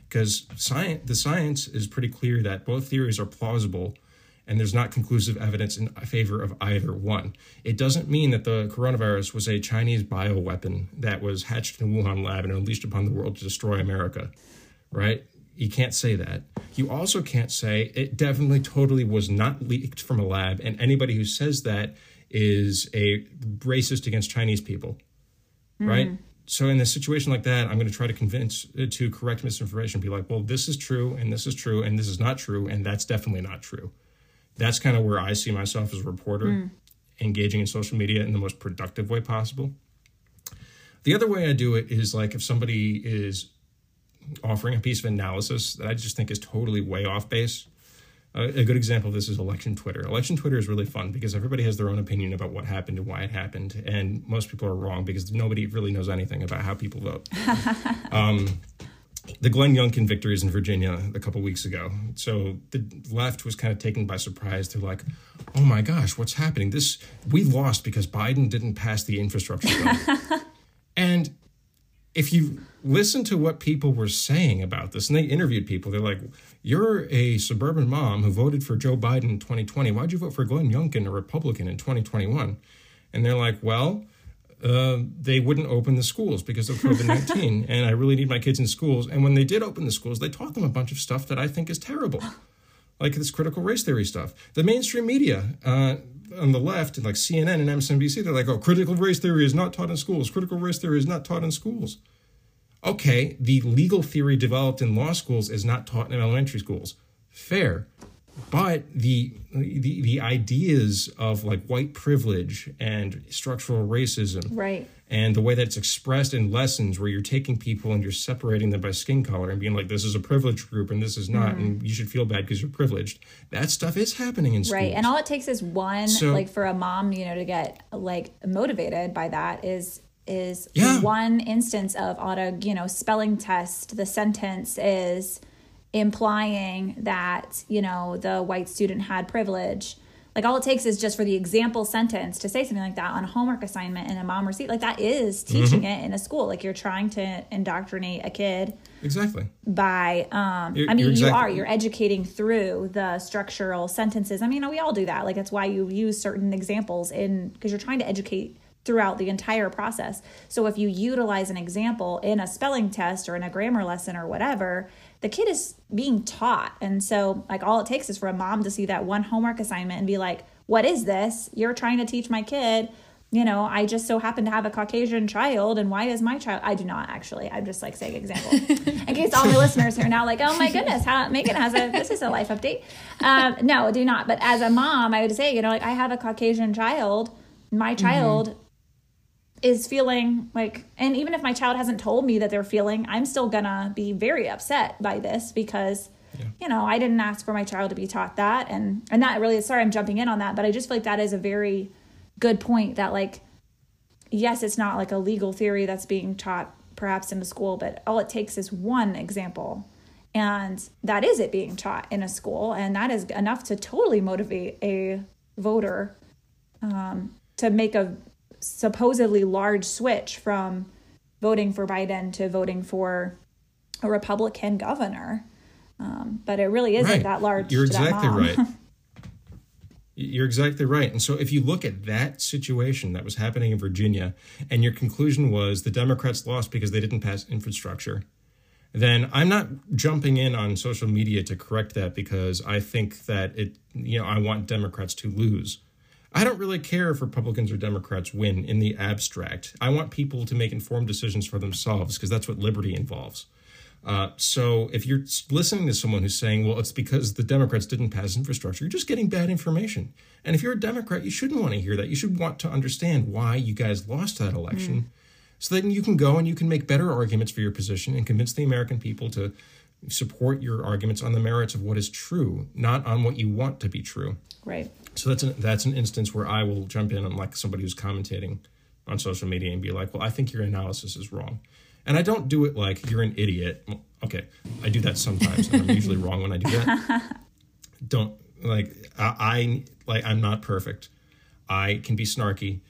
Because science, the science is pretty clear that both theories are plausible, and there's not conclusive evidence in favor of either one. It doesn't mean that the coronavirus was a Chinese bioweapon that was hatched in a Wuhan lab and unleashed upon the world to destroy America, right? You can't say that. You also can't say it definitely totally was not leaked from a lab, and anybody who says that is a racist against Chinese people, mm. right? So in a situation like that, I'm going to try to convince uh, to correct misinformation. Be like, well, this is true, and this is true, and this is not true, and that's definitely not true. That's kind of where I see myself as a reporter, mm. engaging in social media in the most productive way possible. The other way I do it is like if somebody is offering a piece of analysis that I just think is totally way off base. Uh, a good example of this is election Twitter. Election Twitter is really fun because everybody has their own opinion about what happened and why it happened, and most people are wrong because nobody really knows anything about how people vote. um, the Glenn Youngkin victories in Virginia a couple weeks ago. So the left was kind of taken by surprise. They're like, "Oh my gosh, what's happening? This we lost because Biden didn't pass the infrastructure bill." and if you listen to what people were saying about this, and they interviewed people, they're like, You're a suburban mom who voted for Joe Biden in 2020. Why'd you vote for Glenn Youngkin, a Republican, in 2021? And they're like, Well, uh, they wouldn't open the schools because of COVID 19. and I really need my kids in schools. And when they did open the schools, they taught them a bunch of stuff that I think is terrible, like this critical race theory stuff. The mainstream media, uh, on the left, like CNN and MSNBC, they're like, oh, critical race theory is not taught in schools. Critical race theory is not taught in schools. Okay, the legal theory developed in law schools is not taught in elementary schools. Fair. But the, the the ideas of like white privilege and structural racism, right, and the way that it's expressed in lessons where you're taking people and you're separating them by skin color and being like this is a privileged group and this is not mm. and you should feel bad because you're privileged that stuff is happening in schools right and all it takes is one so, like for a mom you know to get like motivated by that is is yeah. one instance of auto you know spelling test the sentence is implying that you know the white student had privilege like all it takes is just for the example sentence to say something like that on a homework assignment and a mom receipt. Like that is teaching mm-hmm. it in a school. Like you're trying to indoctrinate a kid. Exactly. By um you're, I mean exactly. you are you're educating through the structural sentences. I mean we all do that. Like that's why you use certain examples in because you're trying to educate throughout the entire process. So if you utilize an example in a spelling test or in a grammar lesson or whatever, the kid is being taught. And so, like, all it takes is for a mom to see that one homework assignment and be like, What is this? You're trying to teach my kid. You know, I just so happen to have a Caucasian child, and why does my child? I do not actually. I'm just like saying example in case all my listeners are now like, oh my goodness, how Megan has a this is a life update. Um, no, do not. But as a mom, I would say, you know, like I have a Caucasian child. My mm-hmm. child mm-hmm is feeling like and even if my child hasn't told me that they're feeling i'm still gonna be very upset by this because yeah. you know i didn't ask for my child to be taught that and and that really sorry i'm jumping in on that but i just feel like that is a very good point that like yes it's not like a legal theory that's being taught perhaps in a school but all it takes is one example and that is it being taught in a school and that is enough to totally motivate a voter um, to make a supposedly large switch from voting for Biden to voting for a Republican governor. Um, but it really isn't right. that large. You're exactly right. You're exactly right. And so if you look at that situation that was happening in Virginia and your conclusion was the Democrats lost because they didn't pass infrastructure, then I'm not jumping in on social media to correct that because I think that it, you know, I want Democrats to lose. I don't really care if Republicans or Democrats win in the abstract. I want people to make informed decisions for themselves because that's what liberty involves. Uh, so if you're listening to someone who's saying, well, it's because the Democrats didn't pass infrastructure, you're just getting bad information. And if you're a Democrat, you shouldn't want to hear that. You should want to understand why you guys lost that election. Mm. So that you can go and you can make better arguments for your position and convince the American people to support your arguments on the merits of what is true, not on what you want to be true. Right. So that's an, that's an instance where I will jump in on like somebody who's commentating on social media and be like, well, I think your analysis is wrong. And I don't do it like you're an idiot. Okay, I do that sometimes, and I'm usually wrong when I do that. Don't like I, I like I'm not perfect. I can be snarky,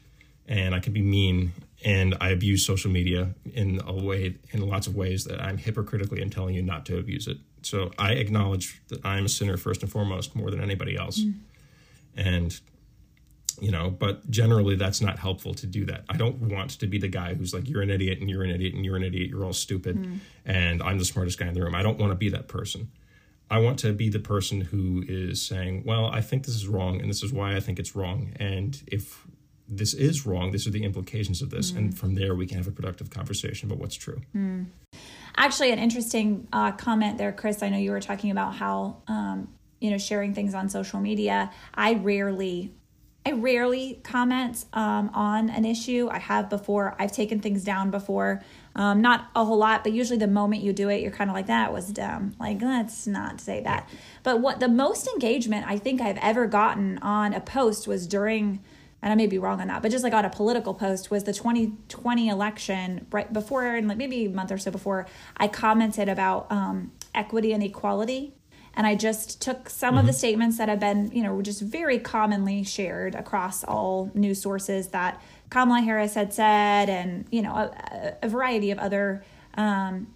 and I can be mean, and I abuse social media in a way in lots of ways that I'm hypocritically and telling you not to abuse it. So I acknowledge that I'm a sinner first and foremost, more than anybody else, mm. And you know but generally that's not helpful to do that. I don't want to be the guy who's like you're an idiot and you're an idiot and you're an idiot. You're all stupid mm. and i'm the smartest guy in the room. I don't want to be that person. I want to be the person who is saying well i think this is wrong and this is why i think it's wrong. And if this is wrong these are the implications of this. Mm. and from there we can have a productive conversation about what's true. Mm. actually an interesting uh, comment there chris. I know you were talking about how um, you know sharing things on social media i rarely I rarely comment um, on an issue. I have before. I've taken things down before. Um, not a whole lot, but usually the moment you do it, you're kind of like, that was dumb. Like, let's not say that. But what the most engagement I think I've ever gotten on a post was during, and I may be wrong on that, but just like on a political post was the 2020 election right before, and like maybe a month or so before, I commented about um, equity and equality and I just took some mm-hmm. of the mm-hmm. statements that have been, you know, just very commonly shared across all news sources that Kamala Harris had said, and, you know, a, a variety of other, um,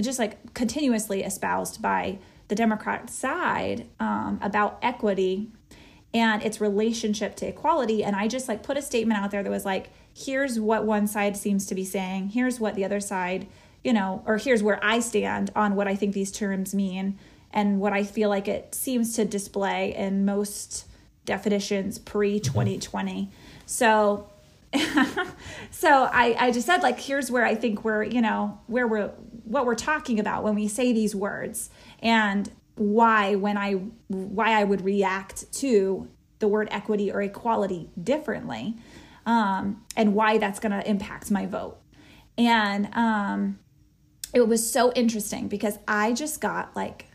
just like continuously espoused by the Democrat side um, about equity and its relationship to equality. And I just like put a statement out there that was like, here's what one side seems to be saying, here's what the other side, you know, or here's where I stand on what I think these terms mean and what I feel like it seems to display in most definitions pre 2020. So so I, I just said like here's where I think we're, you know, where we're what we're talking about when we say these words and why when I why I would react to the word equity or equality differently. Um, and why that's going to impact my vote. And um, it was so interesting because I just got like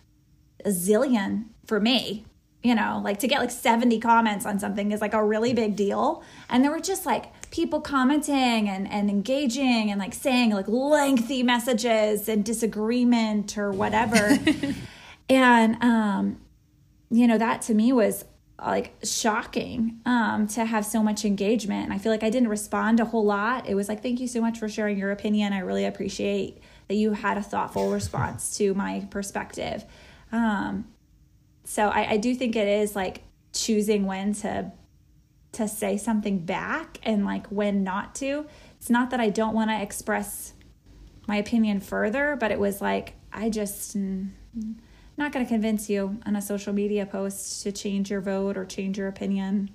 a zillion for me you know like to get like 70 comments on something is like a really big deal. And there were just like people commenting and, and engaging and like saying like lengthy messages and disagreement or whatever. And um you know that to me was like shocking um to have so much engagement. And i feel like i didn't respond a whole lot. It was like thank you so much for sharing your opinion. I really appreciate that you had a thoughtful response to my perspective um, so I, I do think it is like choosing when to to say something back and like when not to. It's not that I don't want to express my opinion further, but it was like I just mm, not going to convince you on a social media post to change your vote or change your opinion.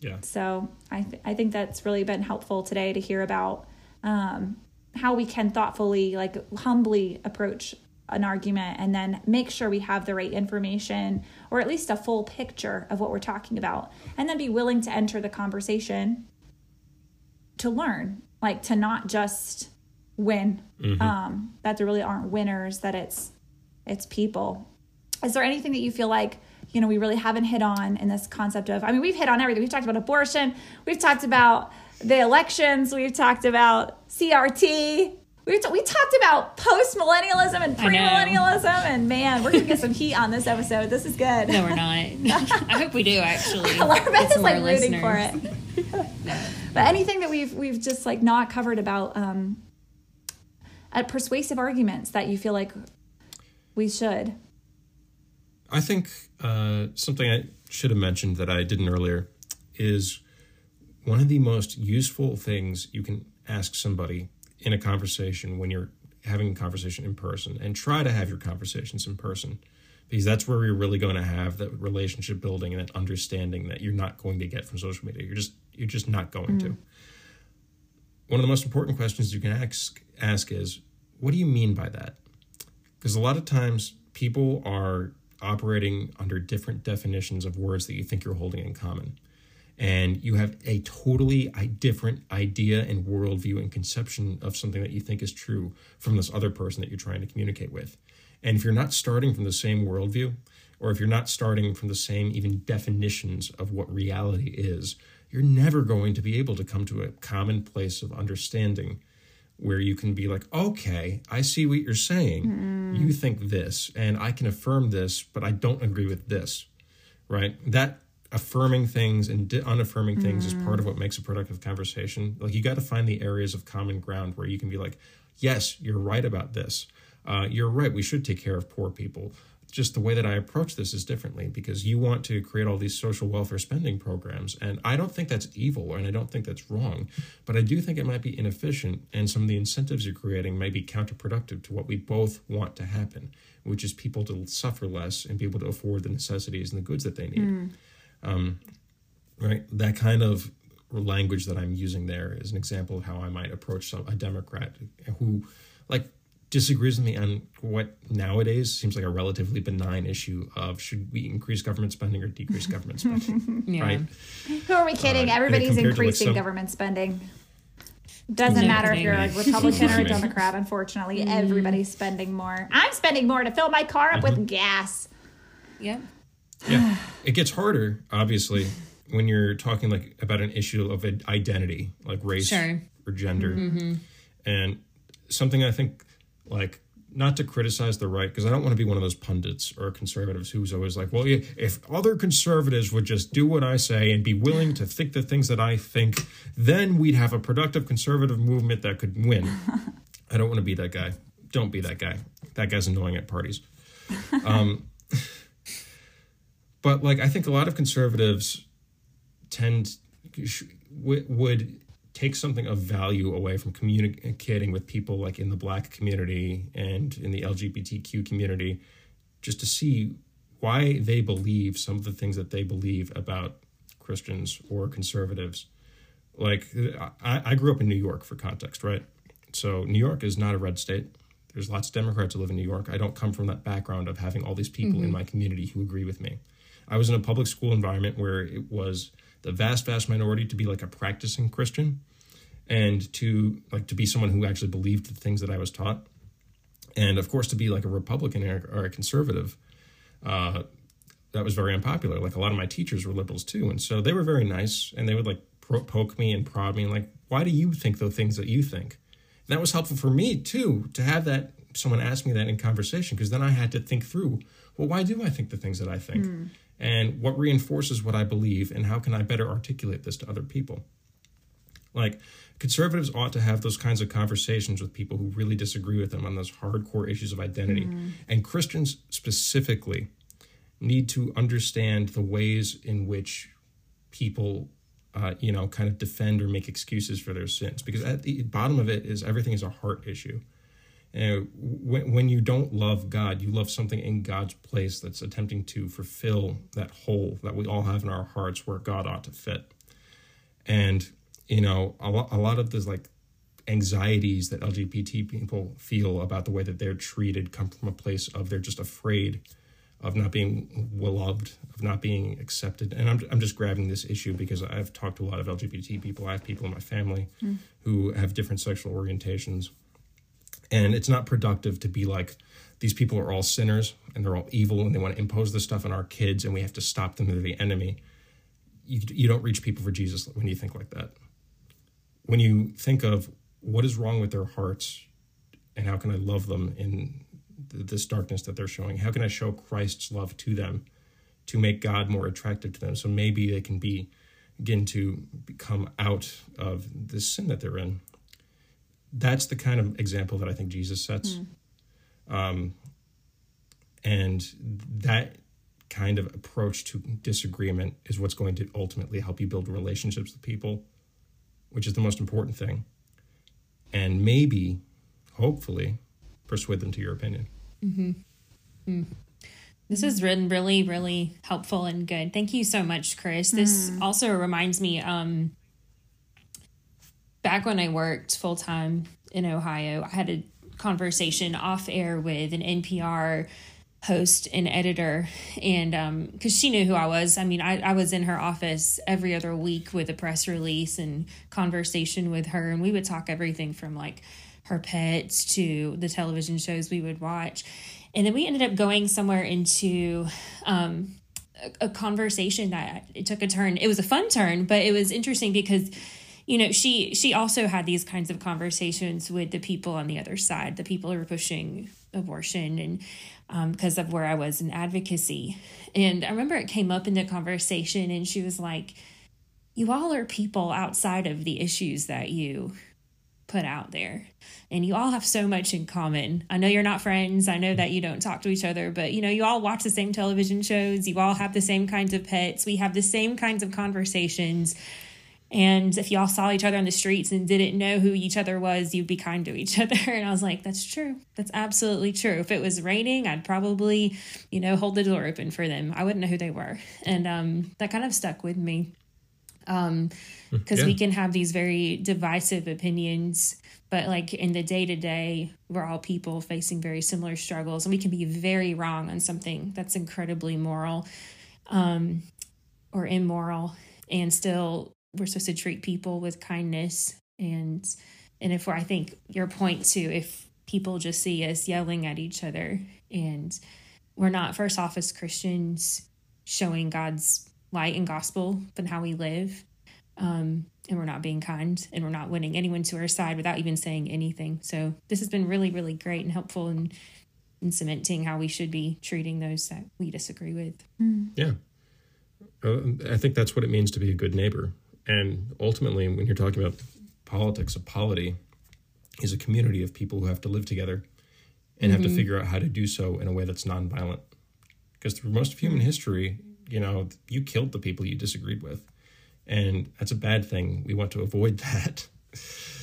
Yeah. So I th- I think that's really been helpful today to hear about um, how we can thoughtfully, like humbly approach an argument and then make sure we have the right information or at least a full picture of what we're talking about and then be willing to enter the conversation to learn like to not just win. Mm-hmm. um that there really aren't winners that it's it's people. Is there anything that you feel like you know we really haven't hit on in this concept of i mean we've hit on everything. We've talked about abortion. We've talked about the elections. We've talked about crt we, t- we talked about post millennialism and pre millennialism, and man, we're gonna get some heat on this episode. This is good. No, we're not. I hope we do actually. Beth is like rooting for it. no. But anything that we've we've just like not covered about um, uh, persuasive arguments that you feel like we should. I think uh, something I should have mentioned that I didn't earlier is one of the most useful things you can ask somebody in a conversation when you're having a conversation in person and try to have your conversations in person because that's where you're really going to have that relationship building and that understanding that you're not going to get from social media you're just you're just not going mm. to one of the most important questions you can ask ask is what do you mean by that? Because a lot of times people are operating under different definitions of words that you think you're holding in common. And you have a totally different idea and worldview and conception of something that you think is true from this other person that you're trying to communicate with. And if you're not starting from the same worldview, or if you're not starting from the same even definitions of what reality is, you're never going to be able to come to a common place of understanding where you can be like, okay, I see what you're saying. Mm. You think this, and I can affirm this, but I don't agree with this, right? That affirming things and unaffirming mm. things is part of what makes a productive conversation. Like, you got to find the areas of common ground where you can be like, yes, you're right about this. Uh, you're right. We should take care of poor people just the way that I approach this is differently because you want to create all these social welfare spending programs. And I don't think that's evil and I don't think that's wrong, but I do think it might be inefficient. And some of the incentives you're creating may be counterproductive to what we both want to happen, which is people to suffer less and be able to afford the necessities and the goods that they need. Mm. Um, right? That kind of language that I'm using there is an example of how I might approach some, a Democrat who, like, disagrees with me on what nowadays seems like a relatively benign issue of should we increase government spending or decrease government spending yeah. right who are we kidding uh, everybody's increasing like some, government spending doesn't matter if you're a republican or a democrat unfortunately mm. everybody's spending more i'm spending more to fill my car up mm-hmm. with gas yeah yeah it gets harder obviously when you're talking like about an issue of identity like race sure. or gender mm-hmm. and something i think like not to criticize the right because I don't want to be one of those pundits or conservatives who's always like, well, if other conservatives would just do what I say and be willing to think the things that I think, then we'd have a productive conservative movement that could win. I don't want to be that guy. Don't be that guy. That guy's annoying at parties. Um, but like, I think a lot of conservatives tend would take something of value away from communicating with people like in the black community and in the LGBTQ community just to see why they believe some of the things that they believe about Christians or conservatives. Like, I, I grew up in New York for context, right? So, New York is not a red state. There's lots of Democrats who live in New York. I don't come from that background of having all these people mm-hmm. in my community who agree with me. I was in a public school environment where it was the vast, vast minority to be like a practicing Christian and to like to be someone who actually believed the things that I was taught. And of course, to be like a Republican or a conservative, uh, that was very unpopular. Like a lot of my teachers were liberals too. And so they were very nice and they would like poke me and prod me and like, why do you think the things that you think? And that was helpful for me too, to have that someone ask me that in conversation, because then I had to think through, well, why do I think the things that I think? Mm and what reinforces what I believe, and how can I better articulate this to other people? Like, conservatives ought to have those kinds of conversations with people who really disagree with them on those hardcore issues of identity. Mm. And Christians specifically need to understand the ways in which people uh, you know, kind of defend or make excuses for their sins. Because at the bottom of it is everything is a heart issue. And when, when you don't love God, you love something in God's place that's attempting to fulfill that hole that we all have in our hearts where God ought to fit. And, you know, a lot, a lot of this like anxieties that LGBT people feel about the way that they're treated come from a place of they're just afraid of not being well loved, of not being accepted. And I'm, I'm just grabbing this issue because I've talked to a lot of LGBT people. I have people in my family mm. who have different sexual orientations and it's not productive to be like, these people are all sinners and they're all evil and they want to impose this stuff on our kids and we have to stop them. They're the enemy. You, you don't reach people for Jesus when you think like that. When you think of what is wrong with their hearts and how can I love them in this darkness that they're showing? How can I show Christ's love to them to make God more attractive to them? So maybe they can be begin to come out of this sin that they're in that's the kind of example that I think Jesus sets. Mm. Um, and that kind of approach to disagreement is what's going to ultimately help you build relationships with people, which is the most important thing. And maybe, hopefully, persuade them to your opinion. Mm-hmm. Mm. This has been really, really helpful and good. Thank you so much, Chris. This mm. also reminds me um, back when I worked full time in Ohio, I had a conversation off air with an NPR host and editor and um because she knew who i was. I mean I, I was in her office every other week with a press release and conversation with her and we would talk everything from like her pets to the television shows we would watch. And then we ended up going somewhere into um a, a conversation that it took a turn. It was a fun turn but it was interesting because you know she she also had these kinds of conversations with the people on the other side the people who were pushing abortion and because um, of where I was in advocacy. And I remember it came up in the conversation, and she was like, You all are people outside of the issues that you put out there. And you all have so much in common. I know you're not friends. I know that you don't talk to each other, but you know, you all watch the same television shows. You all have the same kinds of pets. We have the same kinds of conversations. And if y'all saw each other on the streets and didn't know who each other was, you'd be kind to each other. And I was like, that's true. That's absolutely true. If it was raining, I'd probably, you know, hold the door open for them. I wouldn't know who they were. And um, that kind of stuck with me. Um, because yeah. we can have these very divisive opinions, but like in the day to day, we're all people facing very similar struggles, and we can be very wrong on something that's incredibly moral um, or immoral and still we're supposed to treat people with kindness. And and if we're i think your point too if people just see us yelling at each other and we're not first off as christians showing god's light and gospel but how we live um, and we're not being kind and we're not winning anyone to our side without even saying anything. So this has been really really great and helpful in in cementing how we should be treating those that we disagree with. Yeah. Uh, i think that's what it means to be a good neighbor and ultimately, when you're talking about politics, a polity is a community of people who have to live together and mm-hmm. have to mm-hmm. figure out how to do so in a way that's nonviolent. Because through most of human mm-hmm. history, you know, you killed the people you disagreed with. And that's a bad thing. We want to avoid that.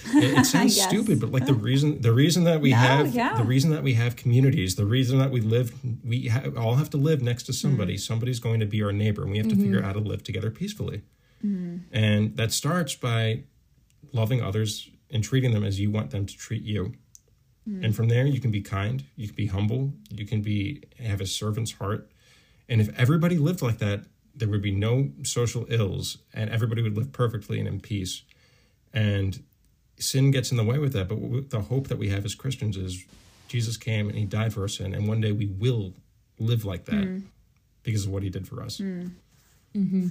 it, it sounds stupid, but like the reason the reason that we no, have yeah. the reason that we have communities, the reason that we live, we ha- all have to live next to somebody. Mm-hmm. Somebody's going to be our neighbor, and we have to figure mm-hmm. out how to live together peacefully. Mm. And that starts by loving others and treating them as you want them to treat you. Mm. And from there, you can be kind, you can be humble, you can be have a servant's heart. And if everybody lived like that, there would be no social ills, and everybody would live perfectly and in peace. And sin gets in the way with that. But the hope that we have as Christians is Jesus came and He died for our sin, and one day we will live like that mm. because of what He did for us. Mm. Mm-hmm.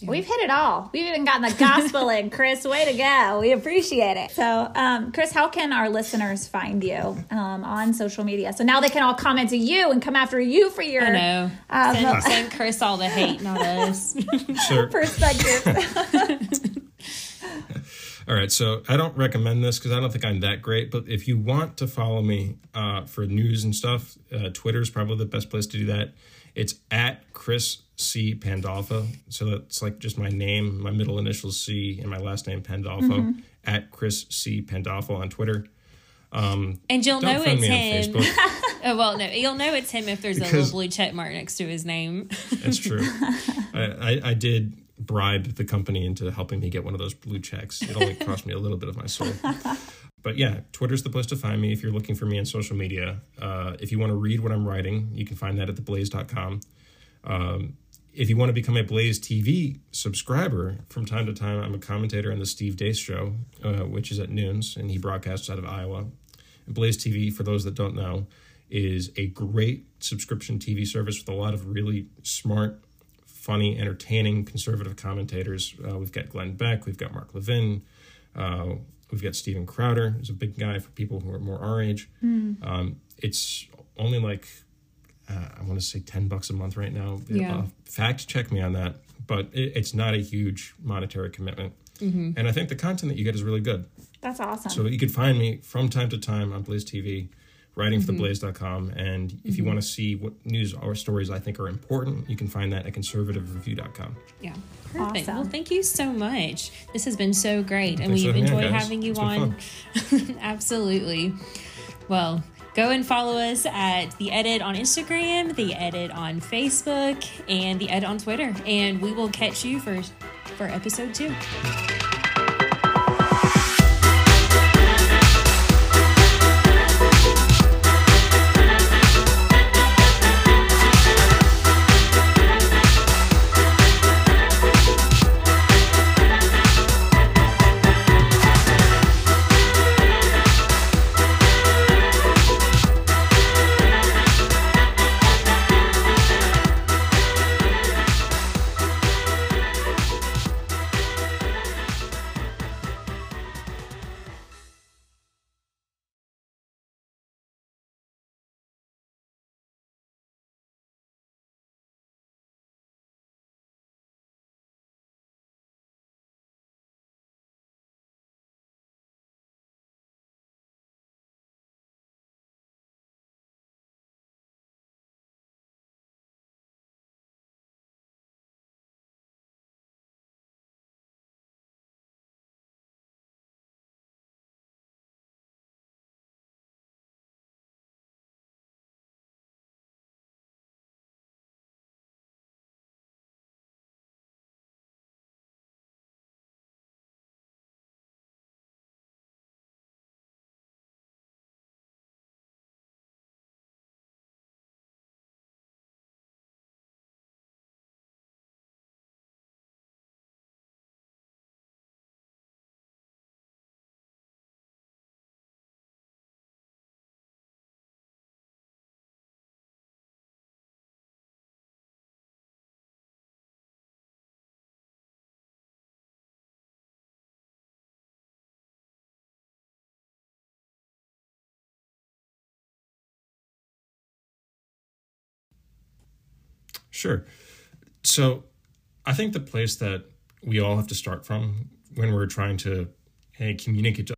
Yeah. We've hit it all. We've even gotten the gospel in, Chris. Way to go. We appreciate it. So, um, Chris, how can our listeners find you um, on social media? So now they can all comment to you and come after you for your. I know. Um, send, send Chris all the hate, not us. Sure. Perspective. All right, so I don't recommend this because I don't think I'm that great. But if you want to follow me uh, for news and stuff, uh, Twitter is probably the best place to do that. It's at Chris C Pandolfo. So that's like just my name, my middle initial C, and my last name Pandolfo. Mm-hmm. At Chris C Pandolfo on Twitter. Um, and you'll know it's him. oh well, no, you'll know it's him if there's because, a little blue check mark next to his name. that's true. I, I, I did bribe the company into helping me get one of those blue checks. It only cost me a little bit of my soul. But yeah, Twitter's the place to find me if you're looking for me on social media. Uh, if you want to read what I'm writing, you can find that at theblaze.com. Um, if you want to become a Blaze TV subscriber, from time to time, I'm a commentator on the Steve Deace Show, uh, which is at noons, and he broadcasts out of Iowa. And Blaze TV, for those that don't know, is a great subscription TV service with a lot of really smart, funny, entertaining conservative commentators. Uh, we've got Glenn Beck, we've got Mark Levin, uh, we've got Steven Crowder, who's a big guy for people who are more our age. Mm. Um, it's only like uh, I want to say ten bucks a month right now. Yeah. Uh, fact check me on that, but it, it's not a huge monetary commitment. Mm-hmm. And I think the content that you get is really good. That's awesome. So you can find me from time to time on Blaze TV writing for mm-hmm. theblaze.com. And if mm-hmm. you want to see what news or stories I think are important, you can find that at conservativereview.com. Yeah. Perfect. Awesome. Well, thank you so much. This has been so great. and we've enjoyed having you it's on. Absolutely. Well, go and follow us at The Edit on Instagram, The Edit on Facebook, and The Edit on Twitter. And we will catch you for, for episode two. Sure. So I think the place that we all have to start from when we're trying to hey, communicate to